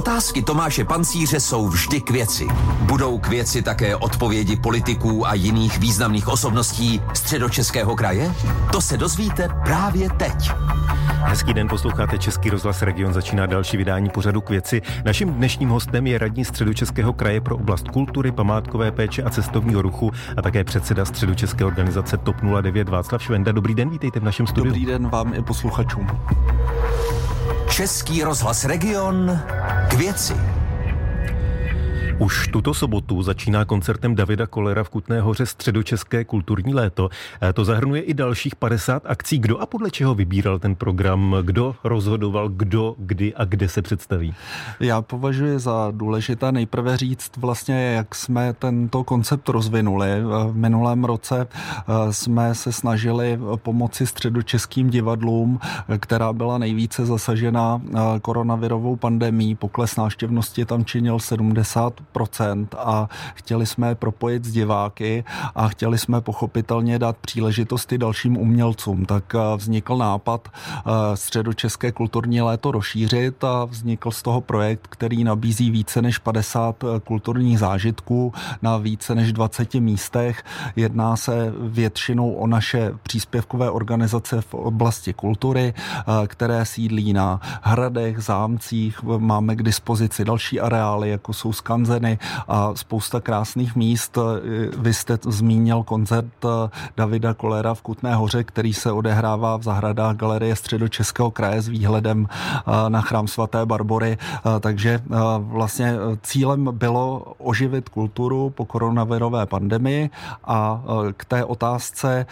Otázky Tomáše Pancíře jsou vždy k věci. Budou k věci také odpovědi politiků a jiných významných osobností středočeského kraje? To se dozvíte právě teď. Hezký den, posloucháte Český rozhlas Region, začíná další vydání pořadu k věci. Naším dnešním hostem je radní středočeského kraje pro oblast kultury, památkové péče a cestovního ruchu a také předseda středočeské organizace TOP 09 Václav Švenda. Dobrý den, vítejte v našem studiu. Dobrý den vám i posluchačům. Český rozhlas Region k věci. Už tuto sobotu začíná koncertem Davida Kolera v Kutné hoře středočeské kulturní léto. E, to zahrnuje i dalších 50 akcí. Kdo a podle čeho vybíral ten program? Kdo rozhodoval, kdo, kdy a kde se představí? Já považuji za důležité nejprve říct vlastně, jak jsme tento koncept rozvinuli. V minulém roce e, jsme se snažili pomoci středočeským divadlům, která byla nejvíce zasažena e, koronavirovou pandemí. Pokles návštěvnosti tam činil 70 a chtěli jsme propojit s diváky a chtěli jsme pochopitelně dát příležitosti dalším umělcům. Tak eh, vznikl nápad eh, středočeské kulturní léto rozšířit a vznikl z toho projekt, který nabízí více než 50 eh, kulturních zážitků na více než 20 místech. Jedná se většinou o naše příspěvkové organizace v oblasti kultury, které sídlí na hradech, zámcích. Máme k dispozici další areály, jako jsou skanze scény a spousta krásných míst. Vy jste zmínil koncert eh, Davida Kolera v Kutné hoře, který se odehrává v zahradách Galerie Středočeského kraje s výhledem eh, na chrám svaté Barbory. Eh, takže vlastně cílem bylo oživit kulturu po koronavirové pandemii a k té otázce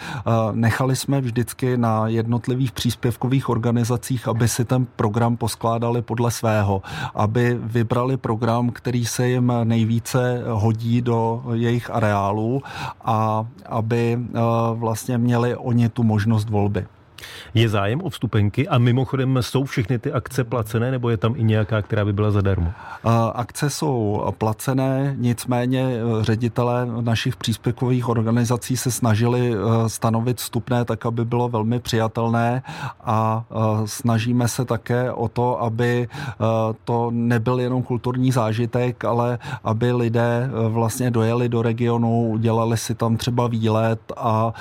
nechali jsme vždycky na jednotlivých příspěvkových organizacích, aby si ten program poskládali podle svého, aby vybrali program, který se jim nejvíce hodí do jejich areálů a aby eh, vlastně měli oni tu možnost volby. Je zájem o vstupenky a mimochodem jsou všechny ty akce placené nebo je tam i nějaká, která by byla zadarmo? Akce jsou placené, nicméně eh, ředitelé našich příspěvkových organizací se snažili eh, stanovit vstupné tak, aby bylo velmi přijatelné a eh, snažíme se také o to, aby to nebyl jenom kulturní zážitek, ale aby lidé vlastně dojeli do regionu, udělali si tam třeba výlet a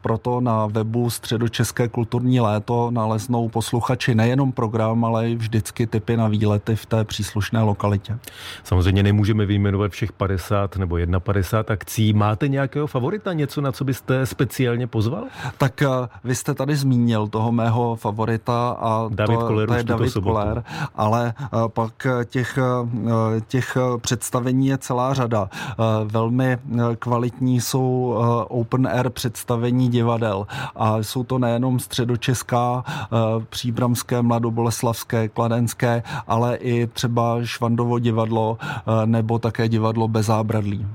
proto na webu Středočeské kulturní léto naleznou posluchači nejenom program, ale i vždycky typy na výlety v té příslušné lokalitě. Samozřejmě nemůžeme vyjmenovat všech 50 nebo 51 akcí. Máte nějakého favorita, něco, na co byste speciálně pozval? Tak eh, vy jste tady zmínil toho mého favorita a David to, Koller, to je David Koller, ale eh, pak těch, eh, těch představení je celá řada. Velmi kvalitní jsou open air představení divadel a jsou to nejenom středočeská, eh, příbramské, mladoboleslavské, kladenské, ale i třeba Švandovo divadlo eh, nebo také divadlo bez zábradlí.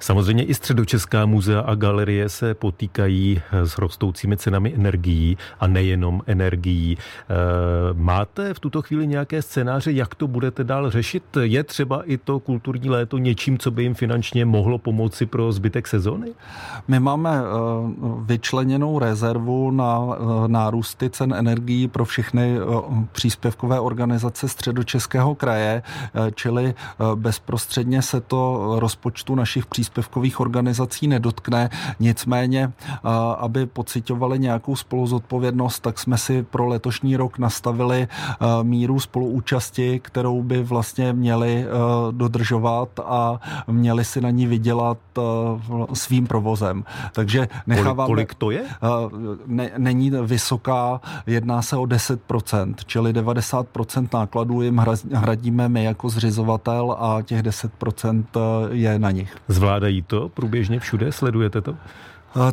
Samozřejmě i středočeská muzea a galerie se potýkají s rostoucími cenami energií a nejenom energií. Eh, máte v tuto chvíli nějaké scénáře, jak to budete dál řešit? Je třeba i to kulturní léto něčím, co by jim finančně mohlo pomoci pro zbytek sezóny? My máme eh, vyčleněnou rezervu na eh, nárůsty cen energií pro všechny příspěvkové organizace středočeského kraje, čili bezprostředně se to rozpočtu našich příspěvků příspěvkových organizací nedotkne. Nicméně, aby pocitovali nějakou spoluzodpovědnost, tak jsme si pro letošní rok nastavili míru spoluúčasti, kterou by vlastně měli dodržovat a měli si na ní vydělat svým provozem. Takže necháváme... Kolik, to je? Ne, není vysoká, jedná se o 10%, čili 90% nákladů jim hradíme my jako zřizovatel a těch 10% je na nich. Zvládají Zvládají to průběžně všude? Sledujete to?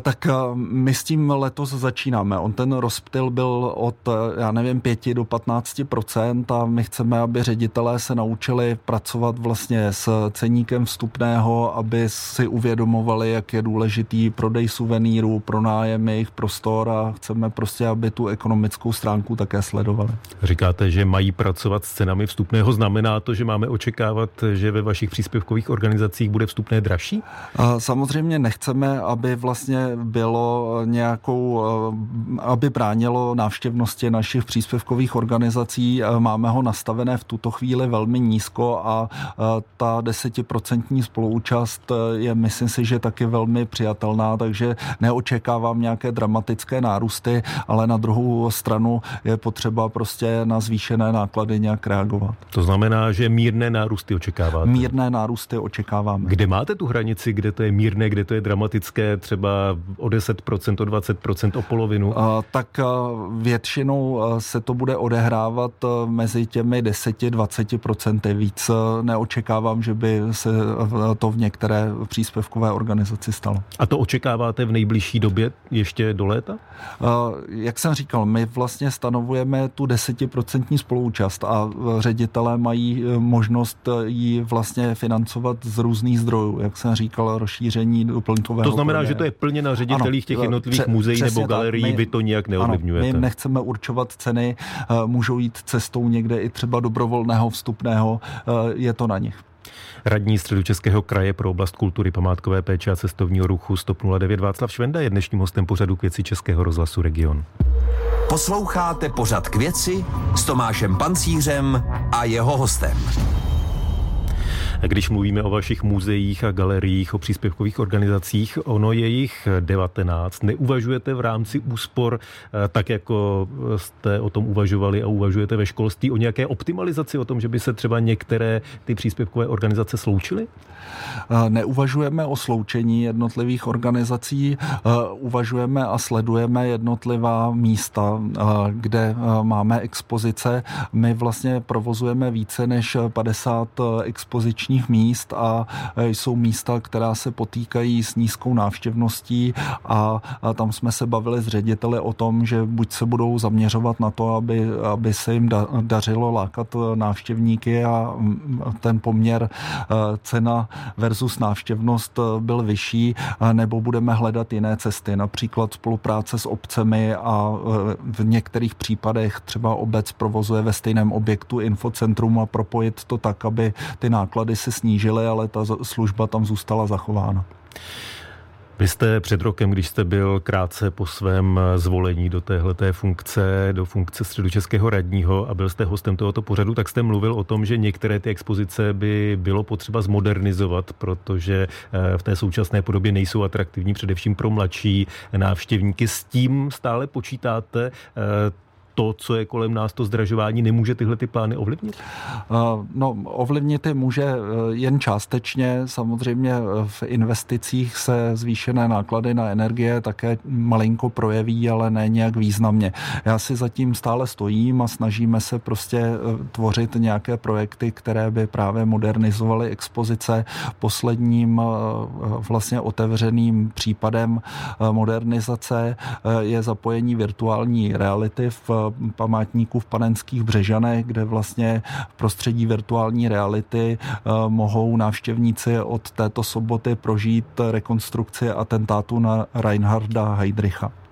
Tak my s tím letos začínáme. On ten rozptyl byl od, já nevím, 5 do 15% a my chceme, aby ředitelé se naučili pracovat vlastně s ceníkem vstupného, aby si uvědomovali, jak je důležitý prodej suvenýrů, pronájem jejich prostor a chceme prostě, aby tu ekonomickou stránku také sledovali. Říkáte, že mají pracovat s cenami vstupného. Znamená to, že máme očekávat, že ve vašich příspěvkových organizacích bude vstupné dražší? Samozřejmě nechceme, aby vlastně vlastně bylo nějakou, aby bránilo návštěvnosti našich příspěvkových organizací. Máme ho nastavené v tuto chvíli velmi nízko a ta desetiprocentní spoluúčast je, myslím si, že taky velmi přijatelná, takže neočekávám nějaké dramatické nárůsty, ale na druhou stranu je potřeba prostě na zvýšené náklady nějak reagovat. To znamená, že mírné nárůsty očekáváte? Mírné nárůsty očekáváme. Kde máte tu hranici, kde to je mírné, kde to je dramatické, třeba o 10%, o 20%, o polovinu? Tak a, většinou se to bude odehrávat mezi těmi 10-20%. Víc neočekávám, že by se to v některé příspěvkové organizaci stalo. A to očekáváte v nejbližší době ještě do léta? Jak jsem říkal, my vlastně stanovujeme tu 10% spoluúčast a ředitelé mají možnost ji vlastně financovat z různých zdrojů. Jak jsem říkal, rozšíření doplňkového. To znamená, že to je plně na ředitelích těch jednotlivých pře- muzeí nebo galerií, vy to nijak neovlivňujete. Ano, my nechceme určovat ceny, e, můžou jít cestou někde i třeba dobrovolného vstupného, e, je to na nich. Radní středočeského kraje pro oblast kultury, památkové péče a cestovního ruchu Stop 09 Václav Švenda je dnešním hostem pořadu k věci Českého rozhlasu Region. Posloucháte pořad k věci s Tomášem Pancířem a jeho hostem. Když mluvíme o vašich muzeích a galeriích, o příspěvkových organizacích, ono je jich 19. Neuvažujete v rámci úspor, eh, tak jako jste o tom uvažovali a uvažujete ve školství, o nějaké optimalizaci, o tom, že by se třeba některé ty příspěvkové organizace sloučily? Eh, neuvažujeme o sloučení jednotlivých organizací, eh, uvažujeme a sledujeme jednotlivá místa, kde máme expozice. My vlastně provozujeme více než 50 expozičních kontaktních míst a e, jsou místa, která se potýkají s nízkou návštěvností a, a tam jsme se bavili s řediteli o tom, že buď se budou zaměřovat na to, aby, aby se jim da, dařilo lákat e, návštěvníky a ten poměr e, cena versus návštěvnost byl vyšší, nebo budeme hledat jiné cesty, například spolupráce s obcemi a v některých případech třeba obec provozuje ve stejném objektu infocentrum a propojit to tak, aby ty náklady se snížily, ale ta služba tam zůstala zachována. Vy jste před rokem, když jste byl krátce po svém zvolení do téhleté funkce, do funkce středočeského radního a byl jste hostem tohoto pořadu, tak jste mluvil o tom, že některé ty expozice by bylo potřeba zmodernizovat, protože eh, v té současné podobě nejsou atraktivní především pro mladší návštěvníky. S tím stále počítáte eh, to, co je kolem nás, to zdražování, nemůže tyhle ty plány ovlivnit? No, ovlivnit je může e, jen částečně. Samozřejmě e, v investicích se zvýšené náklady na energie také malinko projeví, ale ne nějak významně. Já si zatím stále stojím a snažíme se prostě tvořit nějaké projekty, které by právě modernizovaly expozice. Posledním vlastně otevřeným případem modernizace je zapojení virtuální reality v památníků v Panenských Břežanech, kde vlastně v prostředí virtuální reality eh, mohou návštěvníci od této soboty prožít rekonstrukci atentátu na Reinharda Heydricha.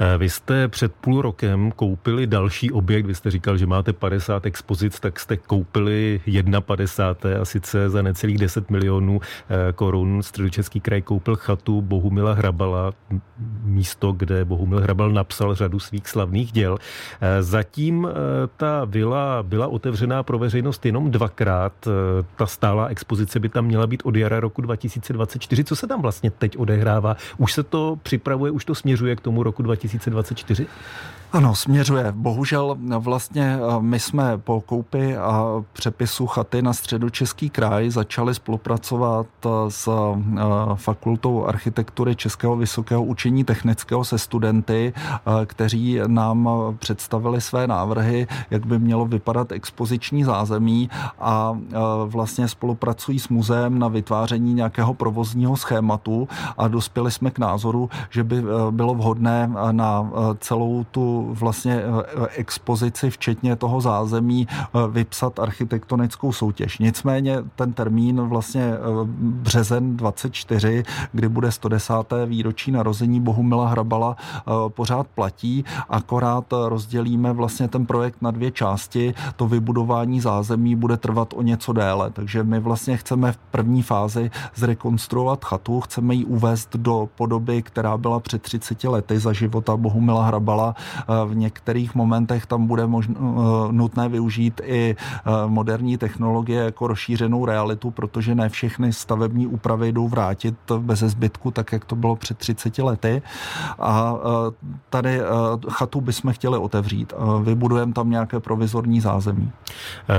Eh, vy jste před půl rokem koupili další objekt, vy jste říkal, že máte 50 expozic, tak jste koupili 51. a sice za necelých 10 milionů eh, korun. Středočeský kraj koupil chatu Bohumila Hrabala, místo, kde Bohumil Hrabal napsal řadu svých slavných děl. Eh, zatím ta vila byla otevřená pro veřejnost jenom dvakrát. Ta stálá expozice by tam měla být od jara roku 2024. Co se tam vlastně teď odehrává? Už se to připravuje, už to směřuje k tomu roku 2024? 2024? Ano, směřuje. Bohužel vlastně eh, my jsme po koupi a přepisu chaty na středočeský kraj začali spolupracovat eh, s eh, fakultou architektury Českého vysokého učení technického se studenty, kteří nám představili své návrhy, jak by mělo vypadat expoziční zázemí a vlastně spolupracují s muzeem na vytváření nějakého provozního schématu a dospěli jsme k názoru, že by bylo vhodné na celou tu tu vlastně expozici, včetně toho zázemí, vypsat architektonickou soutěž. Nicméně ten termín vlastně březen 24, kdy bude 110. výročí narození Bohumila Hrabala, pořád platí, akorát rozdělíme vlastně ten projekt na dvě části. To vybudování zázemí bude trvat o něco déle, takže my vlastně chceme v první fázi zrekonstruovat chatu, chceme ji uvést do podoby, která byla před 30 lety za života Bohumila Hrabala. V některých momentech tam bude možno, nutné využít i moderní technologie jako rozšířenou realitu, protože ne všechny stavební úpravy jdou vrátit bez zbytku, tak jak to bylo před 30 lety. A tady chatu bychom chtěli otevřít. Vybudujeme tam nějaké provizorní zázemí.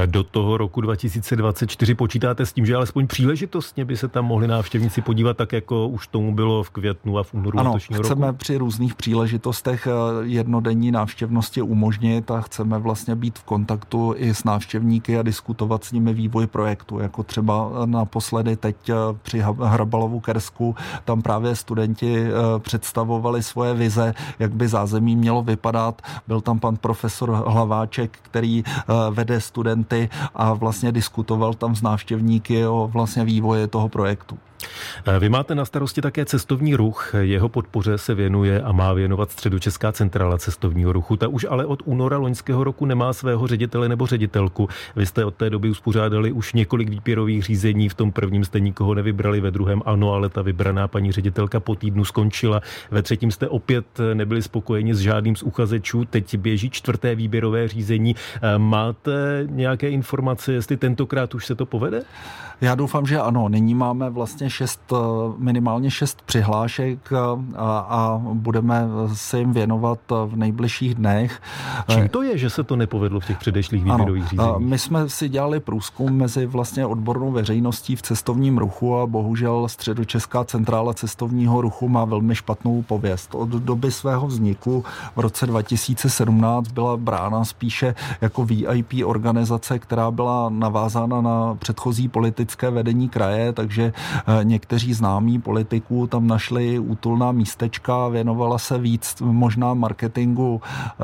Do toho roku 2024 počítáte s tím, že alespoň příležitostně by se tam mohli návštěvníci podívat, tak jako už tomu bylo v květnu a v únoru ano, chceme roku? při různých příležitostech eh, jednodenní návštěvnosti umožnit a chceme vlastně být v kontaktu i s návštěvníky a diskutovat s nimi vývoj projektu, jako třeba naposledy teď eh, při Hrabalovu Kersku, tam právě studenti eh, představovali svoje vize, jak by zázemí mělo vypadat. Byl tam pan profesor Hlaváček, který vede studenty a vlastně diskutoval tam s návštěvníky o vlastně vývoje toho projektu. Eh, vy máte na starosti také cestovní ruch. Jeho podpoře se věnuje a má věnovat Středočeská centrála cestovního ruchu. Ta už ale od února loňského roku nemá svého ředitele nebo ředitelku. Vy jste od té doby uspořádali už několik výběrových řízení. V tom prvním jste nikoho nevybrali, ve druhém ano, ale ta vybraná paní ředitelka po týdnu skončila. Ve třetím jste opět nebyli spokojeni s žádným z uchazečů. Teď běží čtvrté výběrové řízení. Eh, máte nějaké informace, jestli tentokrát už se to povede? Já doufám, že ano. Nyní máme vlastně šest, eh, minimálně šest přihlášek eh, a, a budeme se jim věnovat eh, v nejbližších dnech. Čím to je, že se to nepovedlo v těch předešlých výběrových řízeních? My jsme si dělali průzkum mezi vlastně odbornou veřejností v cestovním ruchu a bohužel Středočeská centrála cestovního ruchu má velmi špatnou pověst. Od doby svého vzniku v roce 2017 byla brána spíše jako VIP organizace, která byla navázána na předchozí politické vedení kraje, takže někteří známí politiků tam našli útulná místečka, věnovala se víc možná marketingu eh,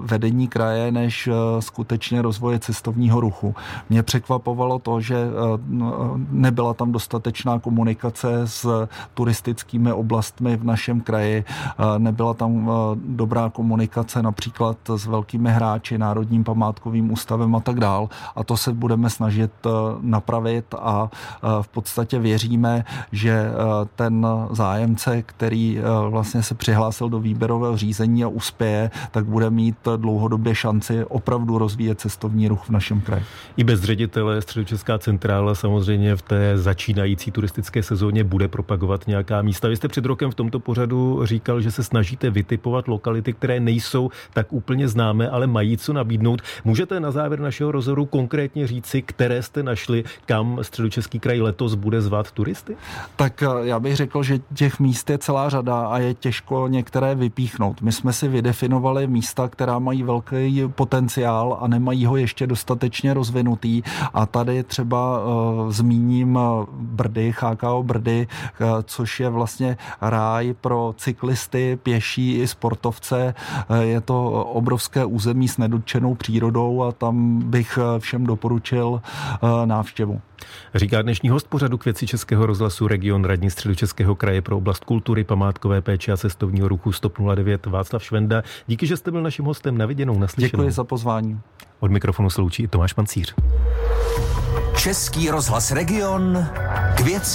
vedení kraje, než eh, skutečně rozvoje cestovního ruchu. Mě překvapovalo to, že nebyla tam dostatečná komunikace s turistickými oblastmi v našem kraji, nebyla tam dobrá komunikace například s velkými hráči, Národním památkovým ústavem a tak dál. A to se budeme snažit napravit a v podstatě věříme, že e, ten zájemce, který e, vlastně se přihlásil do výběrového řízení a uspěje, tak bude mít dlouhodobě šanci opravdu rozvíjet cestovní ruch v našem kraji. I bez ředitele Středočeská centrála samozřejmě v té začínající turistické sezóně bude propagovat nějaká místa. Vy jste před rokem v tomto pořadu říkal, že se snažíte vytipovat lokality, které nejsou tak úplně známé, ale mají co nabídnout. Můžete na závěr našeho rozhovoru konkrétně říci, které jste našli, kam středočeský kraj letos bude zvat turisty? Tak eh, já bych řekl, že těch míst je celá řada a je těžko některé vypíchnout. My jsme si vydefinovali místa, která mají velký potenciál a nemají ho ještě dostatečně rozvinutý a tady třeba uh, zmíním eh, Brdy, HKO Brdy, uh, což je vlastně ráj pro cyklisty, pěší i sportovce. Uh, je to obrovské území s nedotčenou přírodou a tam bych všem doporučil návštěvu. Říká dnešní host pořadu k věci Českého rozhlasu region radní středočeského kraje pro oblast kultury, památkové péče a cestovního ruchu Stop 09 Václav Švenda. Díky, že jste byl naším hostem na viděnou, naslyšenou. Děkuji za pozvání. Od mikrofonu sloučí i Tomáš Pancíř. Český rozhlas region k věci.